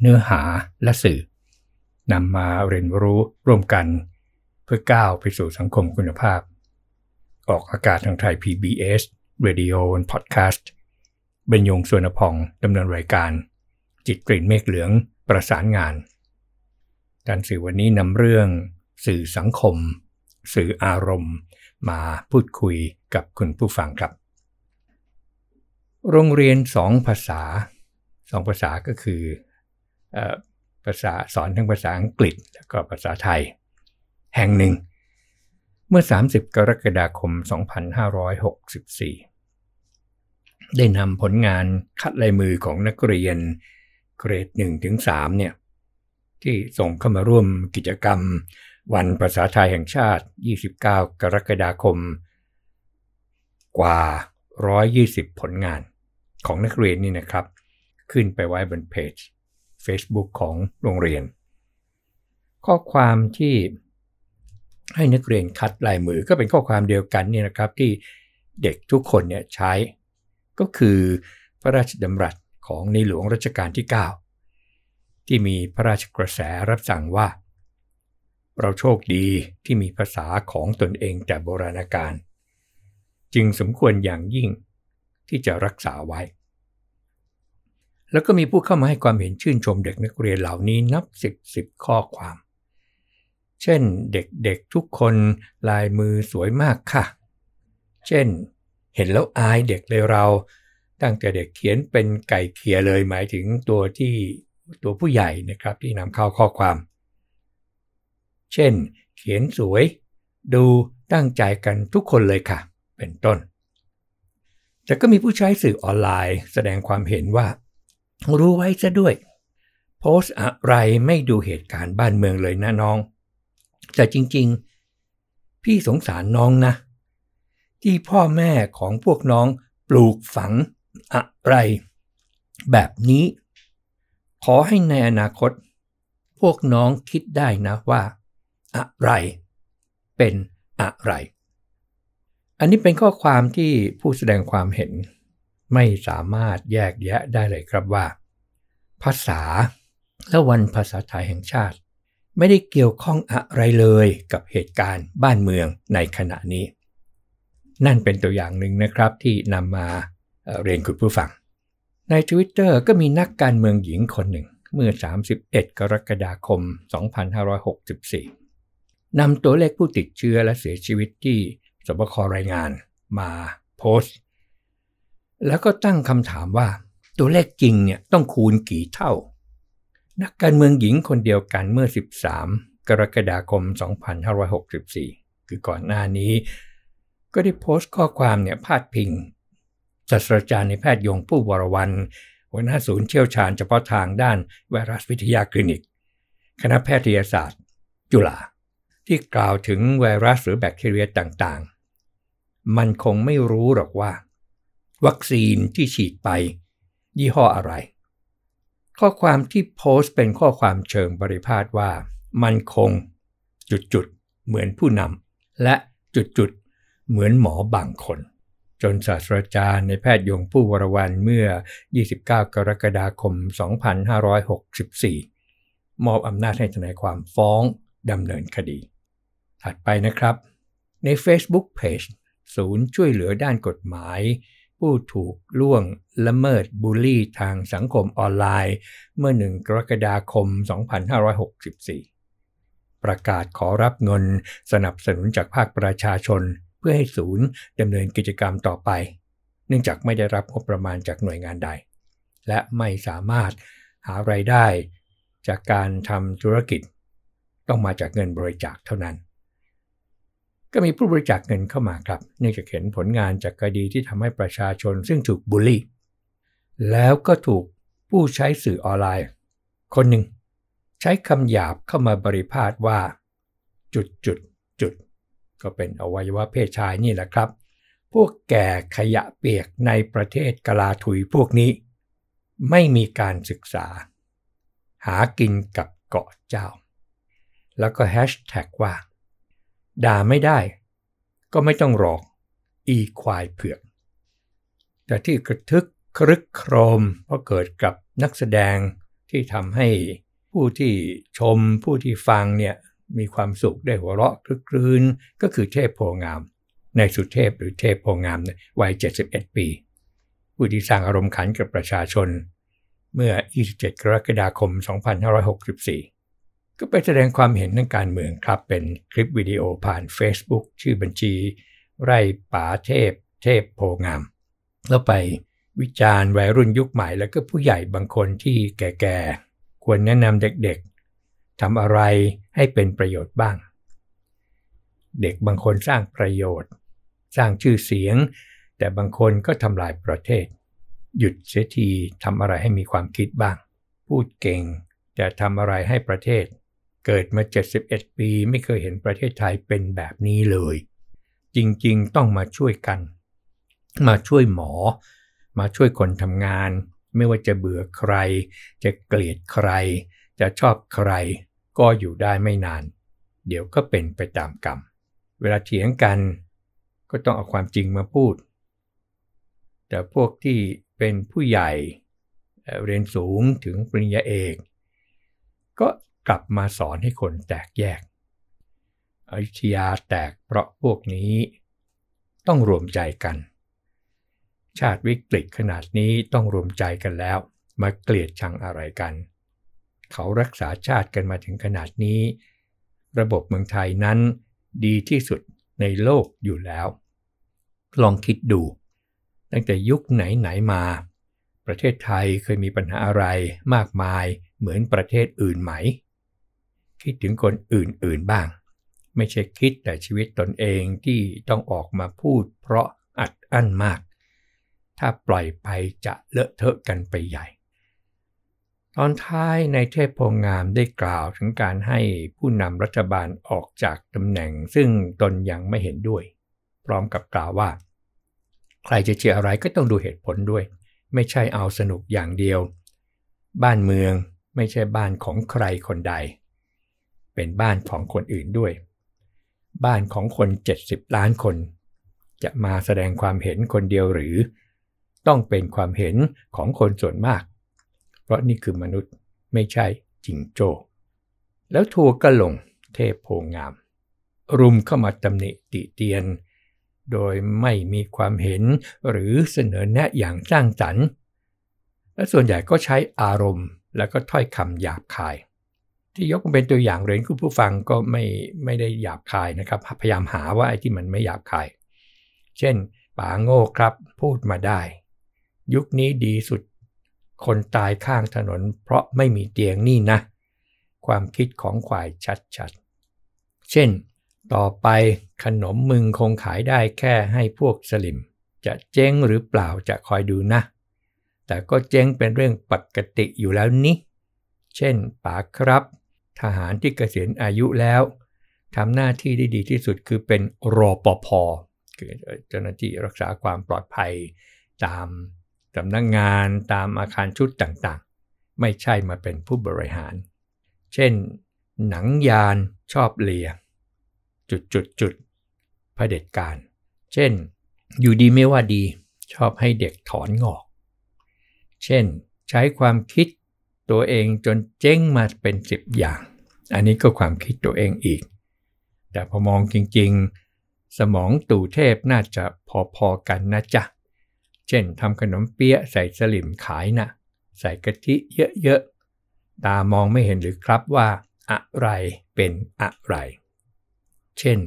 เนื้อหาและสื่อนำมาเรียนรู้ร่วมกัน เพื่อก้าวไปสู่สังคมคุณภาพ ออกอากาศทางไทย PBS Radio and Podcast เบญยงสวนพองดำเนินรายการ จิตกลิ่นเมฆเหลืองประสานงานการสื่อวันนี้นำเรื่อง สื่อสังคม สื่ออารมณ์ มาพูดคุยกับคุณผู้ฟังครับ โรงเรียนสองภาษาสองภาษาก็คือ ภาษาสอนทั้งภาษาอังกฤษแล้วก็ภาษาไทย แห่งหนึ่ง เมื่อ 30 กรกฎาคม 2564 ได้นำผลงานคัดลายมือของนักเรียนเกรด1-3เนี่ยที่ส่งเข้ามาร่วมกิจกรรม วันภาษาไทยแห่งชาติ 29 กรกฎาคม กว่า 120 ผลงานของนักเรียนนี่นะครับ ขึ้นไปไว้บนเพจ Facebook ของโรงเรียน ข้อความที่ให้นักเรียนคัดลายมือก็เป็นข้อความเดียวกันนี่นะครับที่เด็กทุกคนเนี่ยใช้ ก็คือพระราชดำรัสของในหลวงรัชกาลที่ 9 ที่มีพระราชกระแสรับสั่งว่า เราโชคดีที่มีภาษาของตนเองแต่โบราณกาลจึงสมควรอย่างยิ่งที่จะรักษาไว้ แล้วก็มีผู้เข้ามาให้ความเห็นชื่นชมเด็กนักเรียนเหล่านี้นับสิบสิบข้อความ เช่นเด็กๆทุกคนลายมือสวยมากค่ะ เช่น เห็นแล้วอายเด็กเลยเรา ตั้งแต่เด็กเขียนเป็นไก่เขียเลยหมายถึงตัวที่ตัวผู้ใหญ่นะครับที่นำเข้าข้อความ เช่น เขียนสวย ดูตั้งใจกันทุกคนเลยค่ะ เป็นต้น แต่ก็มีผู้ใช้สื่อออนไลน์ แสดงความเห็นว่า รู้ไว้ซะด้วย โพสอะไรไม่ดูเหตุการณ์บ้านเมืองเลยนะน้อง แต่จริงๆ พี่สงสารน้องนะ ที่พ่อแม่ของพวกน้องปลูกฝังอะไร แบบนี้ ขอให้ในอนาคต พวกน้องคิดได้นะว่า อะไร เป็นอะไร อันนี้เป็นข้อความที่ผู้แสดงความเห็น ไม่สามารถแยกแยะได้เลยครับว่า ภาษาและวันภาษาไทยแห่งชาติ ไม่ได้เกี่ยวข้องอะไรเลยกับเหตุการณ์บ้านเมืองในขณะนี้ นั่นเป็นตัวอย่างหนึ่งนะครับที่นำมาเรียนคุณผู้ฟัง ใน Twitter ก็มีนักการเมืองหญิงคนหนึ่งเมื่อ 31 กรกฎาคม 2564 นำตัวเลขผู้ติดเชื้อและเสียชีวิตที่สบครายงานมาโพสต์ แล้วก็ตั้งคำถามว่า ตัวเลขจริงเนี่ยต้องคูณกี่เท่า นักการเมืองหญิงคนเดียวกันเมื่อ 13 กรกฎาคม 2564 คือก่อนหน้านี้ ก็ได้โพสต์ข้อความเนี่ยพาดพิงศาสตราจารย์ในแพทย์ยงผู้วรวันหัวหน้าศูนย์เชี่ยวชาญเฉพาะทางด้านไวรัสวิทยาคลินิก คณะแพทยศาสตร์ จุฬาที่กล่าวถึงไวรัสหรือแบคทีเรียต่างๆ มันคงไม่รู้หรอกว่า วัคซีนที่ฉีดไป ยี่ห้ออะไร ข้อความที่โพสต์เป็นข้อความเชิงบริพาทว่า มันคง จุดๆ เหมือนผู้นำและจุดๆ เหมือนหมอบางคน จนศาสตราจารย์ในแพทย์ยงผู้วรวันเมื่อ 29 กรกฎาคม 2564 มอบอำนาจให้ทนายความฟ้องดำเนินคดี ถัดไปนะครับ ใน Facebook Page ศูนย์ช่วยเหลือด้านกฎหมาย ผู้ถูกล่วงละเมิดบูลลี่ทางสังคมออนไลน์เมื่อ 1 กรกฎาคม 2564 ประกาศขอรับเงินสนับสนุนจากภาคประชาชน เพื่อให้ศูนย์ดำเนินกิจกรรมต่อไป เนื่องจากไม่ได้รับงบประมาณจากหน่วยงานใด และไม่สามารถหาไรายได้จากการทำธุรกิจ ต้องมาจากเงินบริจาคเท่านั้น ก็มีผู้บริจาคเงินเข้ามาครับเนื่องจากเห็นผลงานจากคดีที่ทำให้ประชาชนซึ่งถูกบูลลี่ แล้วก็ถูกผู้ใช้สื่อออนไลน์ คนหนึ่ง ใช้คำหยาบเข้ามาบริพาทว่า จุดจุดจุดก็เป็นอวัยวะเพศชายนี่แหละครับ พวกแก่ขยะเปียกในประเทศกลาถุยพวกนี้ ไม่มีการศึกษา หากินกับเกาะเจ้า แล้วก็แฮชแท็กว่า ด่าไม่ได้ ก็ไม่ต้องหรอก อีควายเผือก แต่ที่กระทึกครึกโครมเพราะเกิดกับนักแสดงที่ทำให้ผู้ที่ชมผู้ที่ฟังเนี่ยมีความสุขได้หัวเราะคลึกครื้นก็คือเทพโพงาม ในสุเทพหรือเทพโพงามวัย 71 ปี ผู้ที่สร้างอารมณ์ขันกับประชาชน เมื่อ 27 กรกฎาคม 2564 ก็ไปแสดงความเห็นทางการเมืองครับ เป็นคลิปวิดีโอผ่าน Facebook ชื่อบัญชี ไร่ป๋าเทพ เทพโพงาม แล้วไปวิจารณ์วัยรุ่นยุคใหม่แล้วก็ผู้ใหญ่บางคนที่แก่ๆ ควรแนะนำเด็กๆทำอะไรให้เป็นประโยชน์บ้าง เด็กบางคนสร้างประโยชน์ สร้างชื่อเสียง แต่บางคนก็ทำลายประเทศ หยุดเสียทีทำอะไรให้มีความคิดบ้าง พูดเก่งแต่ทำอะไรให้ประเทศ เกิดมา 71 ปีไม่เคยเห็นประเทศไทยเป็นแบบนี้เลย จริงๆ ต้องมาช่วยกัน มาช่วยหมอ มาช่วยคนทำงาน ไม่ว่าจะเบื่อใคร จะเกลียดใคร จะชอบใคร ก็อยู่ได้ไม่นาน เดี๋ยวก็เป็นไปตามกรรม เวลาเถียงกัน ก็ต้องเอาความจริงมาพูด แต่พวกที่เป็นผู้ใหญ่เรียนสูงถึงปริญญาเอกก็ กลับมาสอนให้คนแตกแยกอยุธยาแตกเพราะพวกนี้ต้องรวมใจกัน ชาติวิกฤตขนาดนี้ต้องรวมใจกันแล้ว มาเกลียดชังอะไรกัน เขารักษาชาติกันมาถึงขนาดนี้ ระบบเมืองไทยนั้นดีที่สุดในโลกอยู่แล้ว ลองคิดดู ตั้งแต่ยุคไหนๆมา ประเทศไทยเคยมีปัญหาอะไรมากมายเหมือนประเทศอื่นไหม คิดถึงคนอื่นๆบ้าง ไม่ใช่คิดแต่ชีวิตตนเองที่ต้องออกมาพูดเพราะอัดอั้นมาก ถ้าปล่อยไปจะเลอะเทอะกันไปใหญ่ ตอนท้ายในเทพโพงามได้กล่าวถึงการให้ผู้นำรัฐบาลออกจากตำแหน่งซึ่งตนยังไม่เห็นด้วย พร้อมกับกล่าวว่า ใครจะเชียร์อะไรก็ต้องดูเหตุผลด้วย ไม่ใช่เอาสนุกอย่างเดียว บ้านเมืองไม่ใช่บ้านของใครคนใด เป็นบ้านของคนอื่นด้วย บ้านของคน 70 ล้านคน จะมาแสดงความเห็นคนเดียวหรือ ต้องเป็นความเห็นของคนส่วนมาก เพราะนี่คือมนุษย์ไม่ใช่จิงโจ้แล้วทัวร์ก็ลงเทพโพงาม รุมเข้ามาตำหนิติเตียน โดยไม่มีความเห็นหรือเสนอแนะอย่างสร้างสรรค์ และส่วนใหญ่ก็ใช้อารมณ์แล้วก็ถ้อยคำหยาบคาย ที่ยกมาเป็นตัวอย่างเรียนคุณผู้ฟังก็ไม่ไม่ได้หยาบคายนะครับ พยายามหาว่าไอ้ที่มันไม่หยาบคาย เช่นป๋าโง่ครับพูดมาได้ ยุคนี้ดีสุด คนตายข้างถนน เพราะไม่มีเตียงนี่นะ ความคิดของควายชัดๆ เช่น ต่อไปขนมมึงคงขายได้แค่ให้พวกสลิม จะเจ๊งหรือเปล่าจะคอยดูนะ แต่ก็เจ๊งเป็นเรื่องปกติอยู่แล้วนี่เช่นป๋าครับ ทหารที่เกษียณอายุแล้วทำหน้าที่ได้ดีที่สุดคือเป็นรอปภคือเจ้าหน้าที่รักษาความปลอดภัย ตามสำนักงงานตามอาคารชุดต่างๆ ไม่ใช่มาเป็นผู้บริหาร เช่น หนังยานชอบเลีย จุดจุดจุดเผด็จการ เช่น อยู่ดีไม่ว่าดีชอบให้เด็กถอนงอก เช่น ใช้ความคิด ตัวเองจนเจ๊งมาเป็นสิบอย่าง อันนี้ก็ความคิดตัวเองอีก แต่พอมองจริงๆ สมองตู่เทพน่าจะพอๆกันนะจ๊ะ เช่นทำขนมเปี๊ยะใส่สลิมขายนะใส่กะทิเยอะๆ ตามองไม่เห็นหรือครับว่าอะไรเป็นอะไร เช่น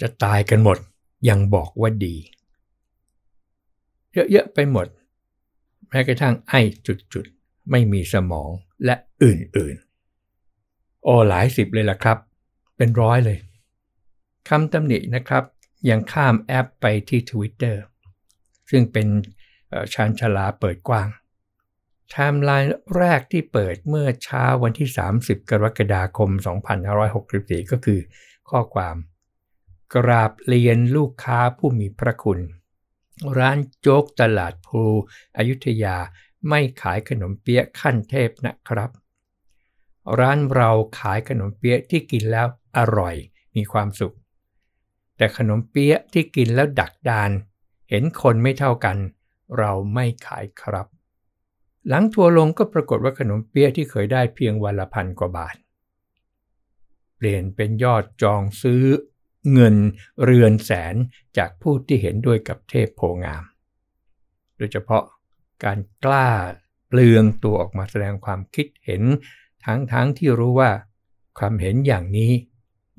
จะตายกันหมดยังบอกว่าดี เยอะๆไปหมด แม้กระทั่งไอ้จุดๆ ไม่มีสมองและอื่นๆ โอ้หลายสิบเลยล่ะครับ เป็นร้อยเลยคำตำหนินะครับ ยังข้ามแอปไปที่ Twitter ซึ่งเป็นชานชลาเปิดกว้างไทม์ไลน์แรกที่เปิดเมื่อเช้าวันที่ 30 กรกฎาคม 2564 ก็คือ ข้อความ กราบเรียนลูกค้าผู้มีพระคุณ ร้านโจ๊กตลาดภูอยุธยา ไม่ขายขนมเปี๊ยะขั้นเทพนะครับ ร้านเราขายขนมเปี๊ยะที่กินแล้วอร่อยมีความสุข แต่ขนมเปี๊ยะที่กินแล้วดักดาน เห็นคนไม่เท่ากัน เราไม่ขายครับ หลังทัวลงก็ปรากฏว่าขนมเปี๊ยะที่เคยได้เพียงวันละพันกว่าบาท เปลี่ยนเป็นยอดจองซื้อเงินเรือนแสนจากผู้ที่เห็นด้วยกับเทพโพงาม โดยเฉพาะ การกล้าเปลืองตัวออกมาแสดงความคิดเห็น ทั้งๆทที่รู้ว่า ความเห็นอย่างนี้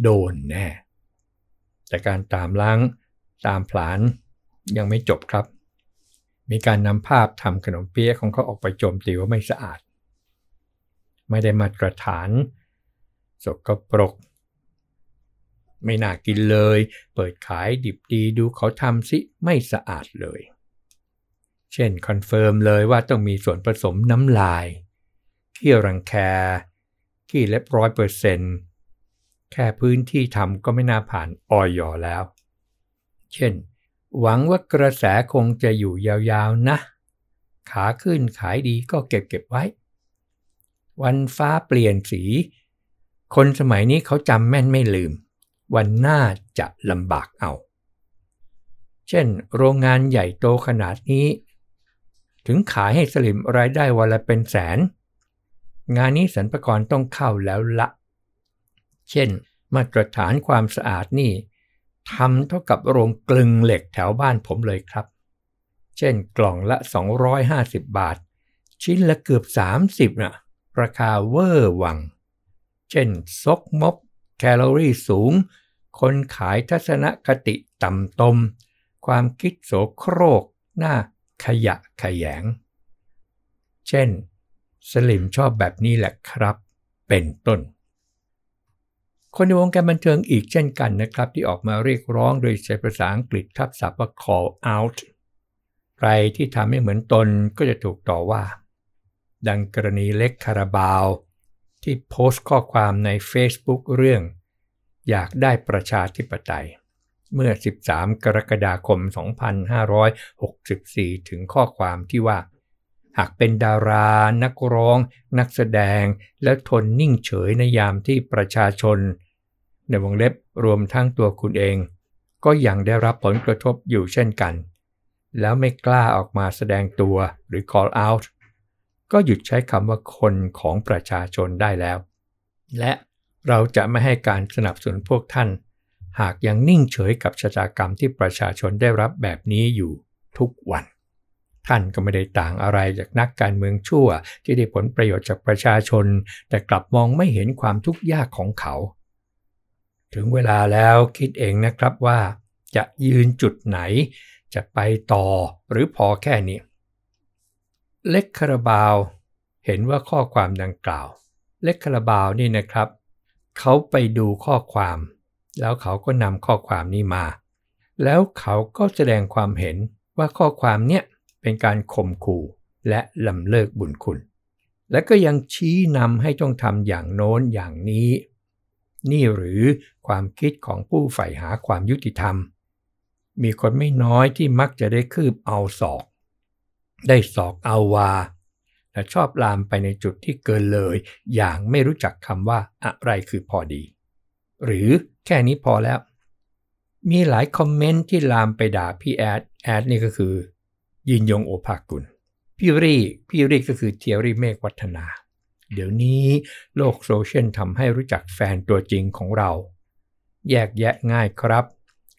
โดนแน่ แต่การตามล้างตามผลานยังไม่จบครับ มีการนำภาพทำขนมเปี๊ยะของเขาออกไปโจมตีว่าไม่สะอาด ไม่ได้มาตรฐาน สกปรก ไม่น่ากินเลย เปิดขายดิบดีดูเขาทำสิไม่สะอาดเลย เช่น confirm เลยว่าต้องมีส่วนผสมน้ำลายขี้รังแคขี้เล็บร้อยเปอร์เซนต์แค่พื้นที่ทำก็ไม่น่าผ่านออยอแล้ว เช่น หวังว่ากระแสคงจะอยู่ยาวๆนะ ขาขึ้นขายดีก็เก็บเก็บไว้ วันฟ้าเปลี่ยนสี คนสมัยนี้เขาจำแม่นไม่ลืม วันหน้าจะลำบากเอา เช่น โรงงานใหญ่โตขนาดนี้ ถึงขายให้สลิ่มรายได้วันละเป็นแสน งานนี้สรรพากรต้องเข้าแล้วละ เช่น มาตรฐานความสะอาดนี่ทำเท่ากับโรงกลึงเหล็กแถวบ้านผมเลยครับ เช่นกล่องละ 250 บาท ชิ้นละเกือบ 30 น่ะราคาเวอร์วัง เช่น ซกมก แคลอรี่สูง คนขายทัศนคติต่ำตม ความคิดโสโครก หน้า ขยะขยง เช่น สลิมชอบแบบนี้แหละครับ เป็นต้น คนในวงการบันเทิงอีกเช่นกันนะครับ ที่ออกมาเรียกร้องโดยใช้ภาษาอังกฤษทับศัพท์ว่า call out ใครที่ทำให้เหมือนตนก็จะถูกต่อว่า ดังกรณีเล็กคาราบาว ที่โพสต์ข้อความใน Facebook เรื่อง อยากได้ประชาธิปไตย เมื่อ 13 กรกฎาคม 2564 ถึงข้อความที่ว่า หากเป็นดารา นักร้อง นักแสดง และทนนิ่งเฉยในยามที่ประชาชน ในวงเล็บรวมทั้งตัวคุณเอง ก็ยังได้รับผลกระทบอยู่เช่นกัน แล้วไม่กล้าออกมาแสดงตัวหรือ call out ก็หยุดใช้คำว่าคนของประชาชนได้แล้ว และเราจะไม่ให้การสนับสนุนพวกท่าน หากยังนิ่งเฉยกับชะตากรรมที่ประชาชนได้รับแบบนี้อยู่ทุกวัน ท่านก็ไม่ได้ต่างอะไรจากนักการเมืองชั่วที่ได้ผลประโยชน์จากประชาชน แต่กลับมองไม่เห็นความทุกข์ยากของเขา ถึงเวลาแล้วคิดเองนะครับว่า จะยืนจุดไหน จะไปต่อหรือพอแค่นี้ เล็กคาราบาว เห็นว่าข้อความดังกล่าว เล็กคาราบาวนี่นะครับ เขาไปดูข้อความ แล้วเขาก็นำข้อความนี้มา แล้วเขาก็แสดงความเห็นว่าข้อความเนี้ยเป็นการข่มขู่และลำเลิกบุญคุณ และก็ยังชี้นำให้ต้องทำอย่างโน้นอย่างนี้ นี่หรือความคิดของผู้ใฝ่หาความยุติธรรม มีคนไม่น้อยที่มักจะได้คืบเอาศอก ได้ศอกเอาวา และชอบลามไปในจุดที่เกินเลย อย่างไม่รู้จักคำว่าอะไรคือพอดี หรือแค่นี้พอแล้ว มีหลายคอมเมนต์ที่ลามไปด่าพี่แอด แอดนี่ก็คือ ยืนยงโอภากุล พี่รีพี่รีก็คือเทียรี่เมฆวัฒนา เดี๋ยวนี้โลกโซเชียลทำให้รู้จักแฟนตัวจริงของเรา แยกแยะง่ายครับ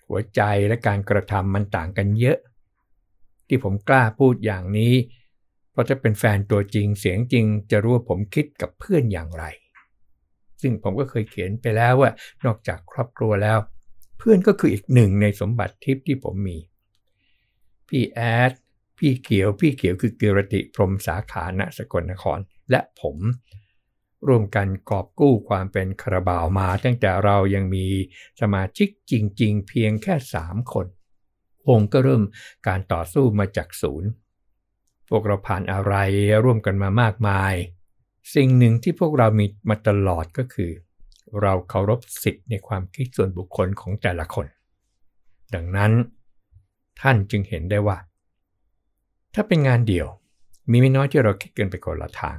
หัวใจและการกระทำมันต่างกันเยอะ ที่ผมกล้าพูดอย่างนี้ เพราะจะเป็นแฟนตัวจริงเสียงจริงจะรู้ว่าผมคิดกับเพื่อนอย่างไร ซึ่งผมก็เคยเขียนไปแล้วว่านอกจากครอบครัวแล้ว เพื่อนก็คืออีกหนึ่งในสมบัติทิพย์ที่ผมมี พี่แอดพี่เขียว พี่เขียวคือกิรติพรมสาขาณสกลนคร และผมร่วมกันกอบกู้ความเป็นคาราบาวมา ตั้งแต่เรายังมีสมาชิกจริง ๆ เพียงแค่ 3 คนวงก็เริ่มการต่อสู้มาจากศูนย์ผวกเราผ่านอะไรร่วมกันมามากมาย สิ่งหนึ่งที่พวกเรามีมาตลอดก็คือ เราเคารพสิทธิ์ในความคิดส่วนบุคคลของแต่ละคน ดังนั้น ท่านจึงเห็นได้ว่า ถ้าเป็นงานเดี่ยว มีไม่น้อยที่เราคิดเกันไปคนละทาง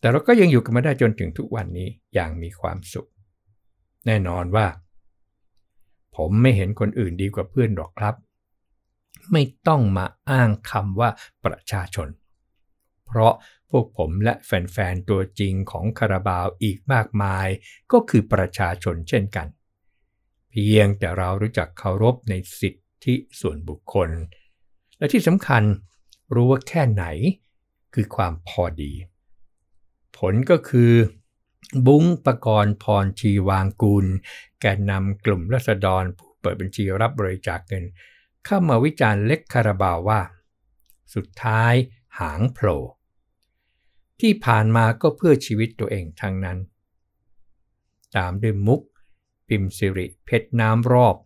แต่เราก็ยังอยู่กันมาได้จนถึงทุกวันนี้อย่างมีความสุข แน่นอนว่า ผมไม่เห็นคนอื่นดีกว่าเพื่อนหรอกครับ ไม่ต้องมาอ้างคำว่าประชาชน เพราะ วกผมและแฟนๆ ตัวจริงของคาราบาวอีกมากมาย ก็คือประชาชนเช่นกัน เพียงแต่เรารู้จักเคารพในสิทธิส่วนบุคคล และที่สำคัญรู้ว่าแค่ไหนคือความพอดี ผลก็คือ บุ้งประกรณ์พรชีวางกูล แกนนำกลุ่มรัษฎรผู้เปิดบัญชีรับบริจาคเงิน เข้ามาวิจารณ์เล็กคาราบาวว่า สุดท้ายหางโผล่ ที่ผ่านมาก็เพื่อชีวิตตัวเองทั้งนั้น ตามด้วยมุก ปิมสิริเพชรน้ำรอบ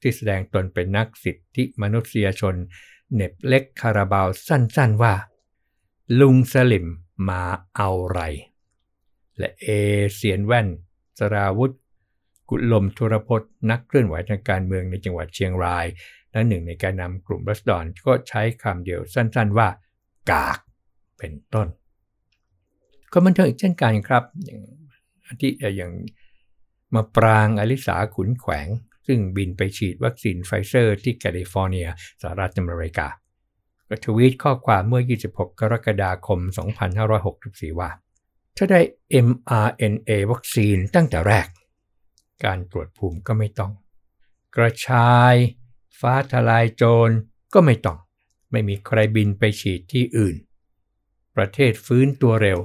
ที่แสดงตนเป็นนักสิทธิมนุษยชน เน็บเล็กคาราบาวสั้นๆว่า ลุงสลิมมาเอาไร และเอเซียนแว่น สราวุธ กุลมธุรพจน์นักเคลื่อนไหวทางการเมืองในจังหวัดเชียงราย และหนึ่งในการนำกลุ่มรัสดอนก็ใช้คำเดียวสั้นๆว่า กากเป็นต้น ก็มันเถอะเช่นกันครับ อย่างที่อย่างมะปรางอลิสาขุนแขวง ซึ่งบินไปฉีดวัคซีนไฟเซอร์ที่แคลิฟอร์เนียสหรัฐอเมริกาก็ทวีตข้อความเมื่อ 26 กรกฎาคม 2564 ว่า ถ้าได้ mRNA วัคซีนตั้งแต่แรก การตรวจภูมิก็ไม่ต้อง กระชาย ฟ้าทลายโจรก็ไม่ต้อง ไม่มีใครบินไปฉีดที่อื่น ประเทศฟื้นตัวเร็ว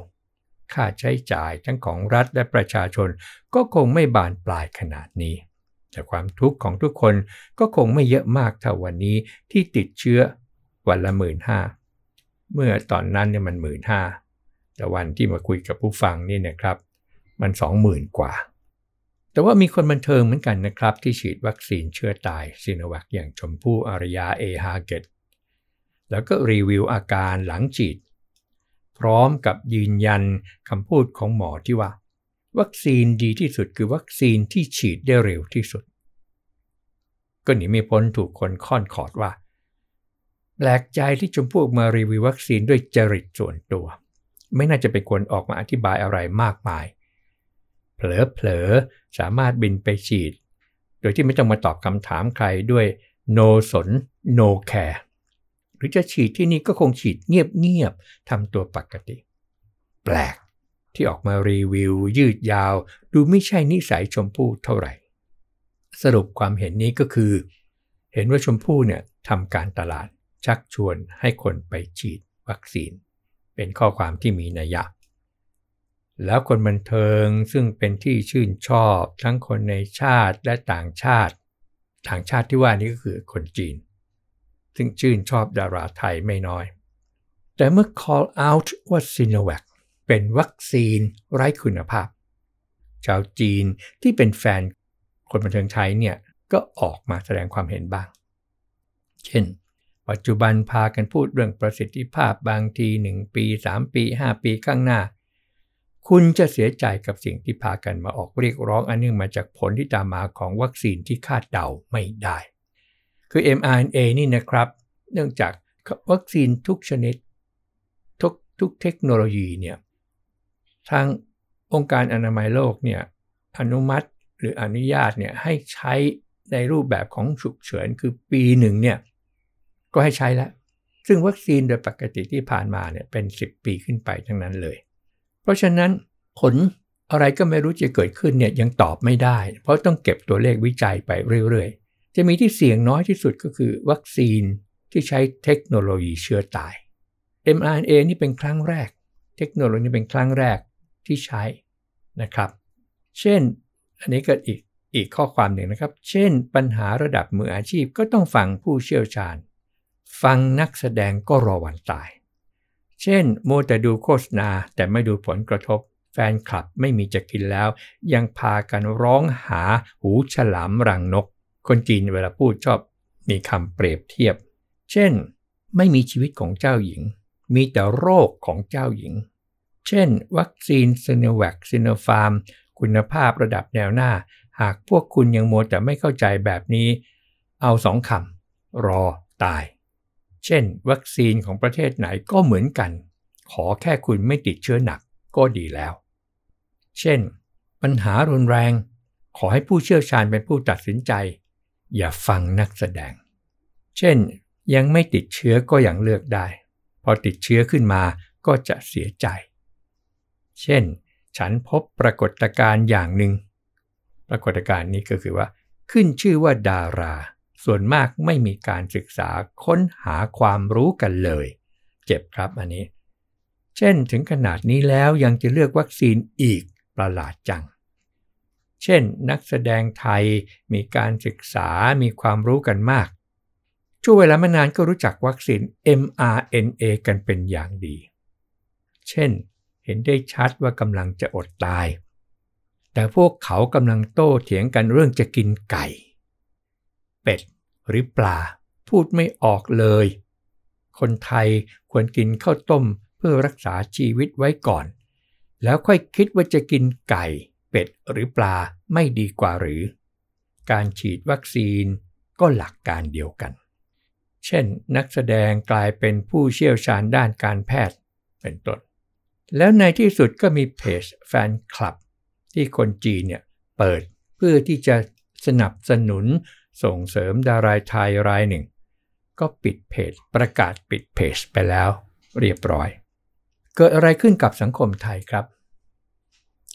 ค่าใช้จ่ายทั้งของรัฐและประชาชน ก็คงไม่บานปลายขนาดนี้ แต่ความทุกข์ของทุกคนก็คงไม่เยอะมากเท่าวันนี้ที่ติดเชื้อวันละหมื่นห้าเมื่อตอนนั้นเนี่ยมันหมื่นห้าแต่วันที่มาคุยกับผู้ฟังนี่นะครับ มันสองหมื่นกว่า แต่ว่ามีคนบันเทิงเหมือนกันนะครับ ที่ฉีดวัคซีนเชื้อตายซีโนวัคอย่างชมพู่อารยาเอฮาเกตแล้วก็รีวิวอาการหลังฉีด พร้อมกับยืนยันคำพูดของหมอที่ว่า วัคซีนดีที่สุดคือวัคซีนที่ฉีดได้เร็วที่สุด ก็หนีไม่พ้นถูกคนค่อนขอดว่า แปลกใจที่ชมพู่มารีวิววัคซีนด้วยจริตส่วนตัว ไม่น่าจะเป็นคนออกมาอธิบายอะไรมากมาย เผลอๆสามารถบินไปฉีด โดยที่ไม่ต้องมาตอบคำถามใครด้วย no สน no care หรือจะฉีดที่นี่ก็คงฉีดเงียบๆทำตัวปกติ แปลกที่ออกมารีวิว ยืดยาว ดูไม่ใช่นิสัยชมพู่เท่าไหร่ สรุปความเห็นนี้ก็คือ เห็นว่าชมพู่เนี่ยทำการตลาดชักชวนให้คนไปฉีดวัคซีน เป็นข้อความที่มีนัยยะ แล้วคนบันเทิงซึ่งเป็นที่ชื่นชอบทั้งคนในชาติและต่างชาติ ต่างชาติที่ว่านี้ก็คือคนจีน ซึ่งชื่นชอบดาราไทยไม่น้อย แต่เมื่อ call out ว่า Sinovac เป็นวัคซีนไร้คุณภาพ ชาวจีนที่เป็นแฟนคนบันเทิงไทยเนี่ยก็ออกมาแสดงความเห็นบ้าง เช่น ปัจจุบันพากันพูดเรื่องประสิทธิภาพบางที 1 ปี 3 ปี 5 ปีข้างหน้า คุณจะเสียใจกับสิ่งที่พากันมาออกเรียกร้องอันเนื่องมาจากผลที่ตามมาของวัคซีนที่คาดเดาไม่ได้ คือ mRNA นี่นะครับ เนื่องจากวัคซีนทุกชนิด ทุกทุกเทคโนโลยีเนี่ยทางองค์การอนามัยโลกเนี่ยอนุมัติหรืออนุญาตเนี่ยให้ใช้ในรูปแบบของฉุกเฉินคือปีหนึ่งเนี่ยก็ให้ใช้แล้ว ซึ่งวัคซีนโดยปกติที่ผ่านมาเนี่ยเป็น 10 ปีขึ้นไปทั้งนั้นเลย เพราะฉะนั้นผลอะไรก็ไม่รู้จะเกิดขึ้นเนี่ยยังตอบไม่ได้ เพราะต้องเก็บตัวเลขวิจัยไปเรื่อยๆ จะมีที่เสี่ยงน้อยที่สุดก็คือวัคซีนที่ใช้เทคโนโลยีเชื้อตาย mRNA นี่เป็นครั้งแรก เทคโนโลยีเป็นครั้งแรกที่ใช้นะครับ เช่น อันนี้ก็อีกอีกข้อความหนึ่งนะครับ เช่น ปัญหาระดับมืออาชีพก็ต้องฟังผู้เชี่ยวชาญ ฟังนักแสดงก็รอวันตาย เช่นโมแต่ดูโฆษณาแต่ไม่ดูผลกระทบ แฟนคลับไม่มีจะกินแล้ว ยังพากันร้องหาหูฉลามรังนก คนจีนเวลาพูดชอบมีคำเปรียบเทียบ เช่น ไม่มีชีวิตของเจ้าหญิง มีแต่โรคของเจ้าหญิง เช่น วัคซีนซีโนแวคซีโนฟาร์ม คุณภาพระดับแนวหน้า หากพวกคุณยังโมแต่ไม่เข้าใจแบบนี้ เอาสองคำรอตาย เช่น วัคซีนของประเทศไหนก็เหมือนกัน ขอแค่คุณไม่ติดเชื้อหนักก็ดีแล้ว เช่น ปัญหารุนแรง ขอให้ผู้เชี่ยวชาญเป็นผู้ตัดสินใจ อย่าฟังนักแสดง เช่นยังไม่ติดเชื้อก็ยังเลือกได้ พอติดเชื้อขึ้นมาก็จะเสียใจ เช่น ฉันพบปรากฏการณ์อย่างหนึ่ง ปรากฏการณ์นี้ก็คือว่า ขึ้นชื่อว่าดารา ส่วนมากไม่มีการศึกษาค้นหาความรู้กันเลย เจ็บครับอันนี้ เช่นถึงขนาดนี้แล้วยังจะเลือกวัคซีนอีกประหลาดจัง เช่นนักแสดงไทยมีการศึกษามีความรู้กันมาก ช่วงเวลาไม่นานก็รู้จักวัคซีน mRNA กันเป็นอย่างดี เช่น เห็นได้ชัดว่ากำลังจะอดตาย แต่พวกเขากำลังโต้เถียงกันเรื่องจะกินไก่ เป็ดหรือปลา พูดไม่ออกเลย คนไทยควรกินข้าวต้มเพื่อรักษาชีวิตไว้ก่อน แล้วค่อยคิดว่าจะกินไก่ เป็ดหรือปลาไม่ดีกว่าหรือ การฉีดวัคซีนก็หลักการเดียวกัน เช่นนักแสดงกลายเป็นผู้เชี่ยวชาญด้านการแพทย์เป็นต้น แล้วในที่สุดก็มีเพจแฟนคลับ ที่คนจีนเนี่ยเปิดเพื่อที่จะสนับสนุนส่งเสริมดาราไทยรายหนึ่ง ก็ปิดเพจประกาศปิดเพจไปแล้ว เรียบร้อย เกิดอะไรขึ้นกับสังคมไทยครับ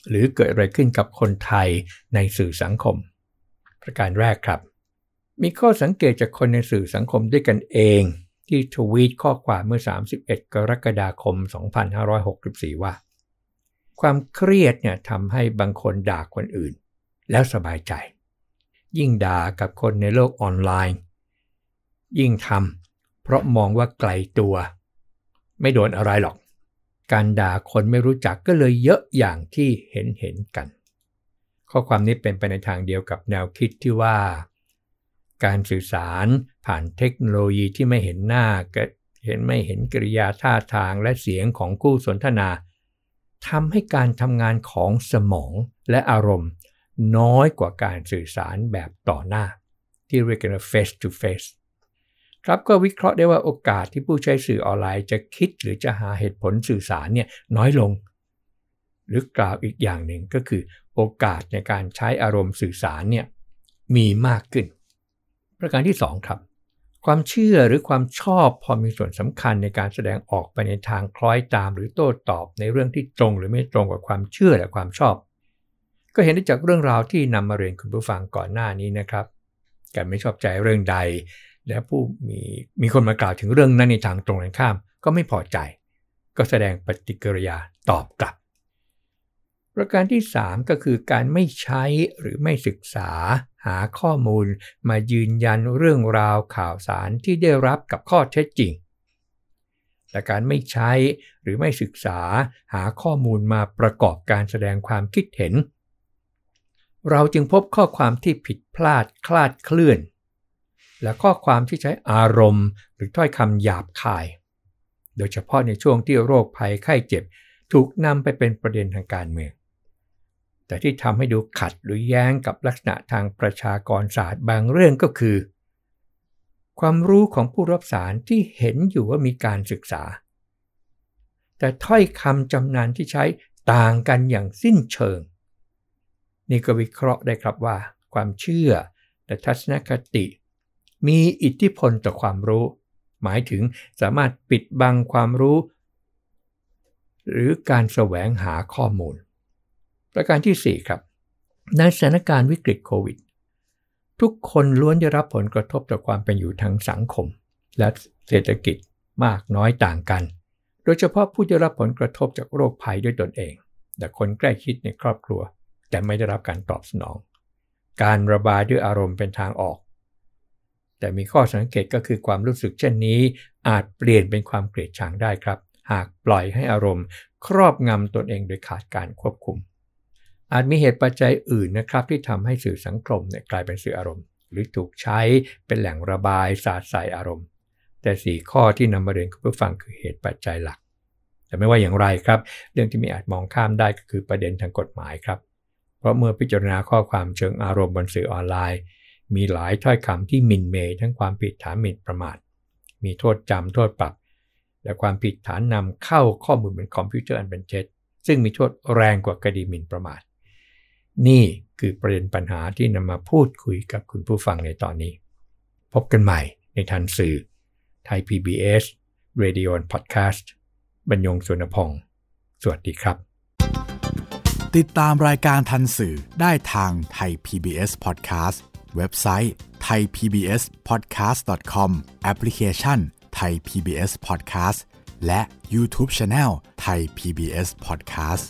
หรือเกิดอะไรขึ้นกับคนไทยในสื่อสังคม ประการแรกครับ มีข้อสังเกตจากคนในสื่อสังคมด้วยกันเอง ที่ทวีตข้อความเมื่อ 31 กรกฎาคม 2564 ว่า ความเครียดเนี่ยทำให้บางคนด่าคนอื่น แล้วสบายใจ ยิ่งด่ากับคนในโลกออนไลน์ ยิ่งทำเพราะมองว่าไกลตัว ไม่โดนอะไรหรอก การด่าคนไม่รู้จักก็เลยเยอะอย่างที่เห็นเห็นกัน ข้อความนี้เป็นไปในทางเดียวกับแนวคิดที่ว่า การสื่อสารผ่านเทคโนโลยีที่ไม่เห็นหน้าก็เห็นไม่เห็นกริยาท่าทางและเสียงของคู่สนทนาทำให้การทำงานของสมองและอารมณ์ น้อยกว่าการสื่อสารแบบต่อหน้า ที่เรียกกันว่า face to face ครับก็วิเคราะห์ได้ว่าโอกาสที่ผู้ใช้สื่อออนไลน์จะคิดหรือจะหาเหตุผลสื่อสารเนี่ยน้อยลง หรือกล่าวอีกอย่างหนึ่งก็คือ โอกาสในการใช้อารมณ์สื่อสารเนี่ยมีมากขึ้น ประการที่ 2 ครับ ความเชื่อหรือความชอบพอมีส่วนสำคัญในการแสดงออกไปในทางคล้อยตามหรือโต้ตอบในเรื่องที่ตรงหรือไม่ตรงกับความเชื่อและความชอบ ก็เห็นได้จากเรื่องราวที่นำมาเรียนคุณผู้ฟังก่อนหน้านี้นะครับการไม่ชอบใจเรื่องใด และผู้มีมีคนมากล่าวถึงเรื่องนั้นในทางตรงกันข้าม ก็ไม่พอใจ ก็แสดงปฏิกิริยาตอบกลับ ประการที่ 3 ก็คือการไม่ใช้หรือไม่ศึกษา หาข้อมูล มายืนยันเรื่องราวข่าวสารที่ได้รับกับข้อเท็จจริงแต่การไม่ใช้หรือไม่ศึกษาหาข้อมูลมาประกอบการแสดงความคิดเห็น เราจึงพบข้อความที่ผิดพลาดคลาดเคลื่อน และข้อความที่ใช้อารมณ์ หรือถ้อยคำหยาบคาย โดยเฉพาะในช่วงที่โรคภัยไข้เจ็บ ถูกนำไปเป็นประเด็นทางการเมือง แต่ที่ทำให้ดูขัดหรือแย้งกับลักษณะทางประชากรศาสตร์บางเรื่องก็คือ ความรู้ของผู้รับสารที่เห็นอยู่ว่ามีการศึกษา แต่ถ้อยคำจำนานที่ใช้ต่างกันอย่างสิ้นเชิง นี่ก็วิเคราะห์ได้ครับว่า ความเชื่อและทัศนคติ มีอิทธิพลต่อความรู้ หมายถึงสามารถปิดบังความรู้ หรือการแสวงหาข้อมูล ประการที่ 4 ครับ ในสถานการณ์วิกฤตโควิด ทุกคนล้วนได้รับผลกระทบต่อความเป็นอยู่ทางสังคม และเศรษฐกิจมากน้อยต่างกัน โดยเฉพาะผู้ได้รับผลกระทบจากโรคภัยด้วยตนเอง แต่คนใกล้ชิดในครอบครัว แต่ไม่ได้รับการตอบสนอง การระบายด้วยอารมณ์เป็นทางออก แต่มีข้อสังเกตก็คือความรู้สึกเช่นนี้ อาจเปลี่ยนเป็นความเกลียดชังได้ครับ หากปล่อยให้อารมณ์ ครอบงำตนเองโดยขาดการควบคุม อาจมีเหตุปัจจัยอื่นนะครับที่ทำให้สื่อสังคมเนี่ยกลายเป็นสื่ออารมณ์ หรือถูกใช้เป็นแหล่งระบายสาดใส่อารมณ์ แต่ 4 ข้อที่นำมาเรียนคุณผู้ฟังคือเหตุปัจจัยหลัก แต่ไม่ว่าอย่างไรครับ เรื่องที่ไม่อาจมองข้ามได้ก็คือประเด็นทางกฎหมายครับ เพราะเมื่อพิจารณาข้อความเชิงอารมณ์บนสื่อออนไลน์ มีหลายถ้อยคำที่หมิ่นเหม่ทั้งความผิดฐานหมิ่นประมาท มีโทษจำโทษปรับ และความผิดฐานนำเข้าข้อมูลบนคอมพิวเตอร์อันเป็นเท็จซึ่งมีโทษแรงกว่าคดีหมิ่นประมาท นี่คือประเด็นปัญหาที่นำมาพูดคุยกับคุณผู้ฟังในตอนนี้ พบกันใหม่ในทันสื่อไทย PBS Radio and Podcast บรรยงสุนพงศ์สวัสดีครับ ติดตามรายการทันสื่อได้ทางไทย PBS Podcast เว็บไซต์ thaipbspodcast.com แอปพลิเคชัน Thai PBS Podcast และ YouTube Channel Thai PBS Podcast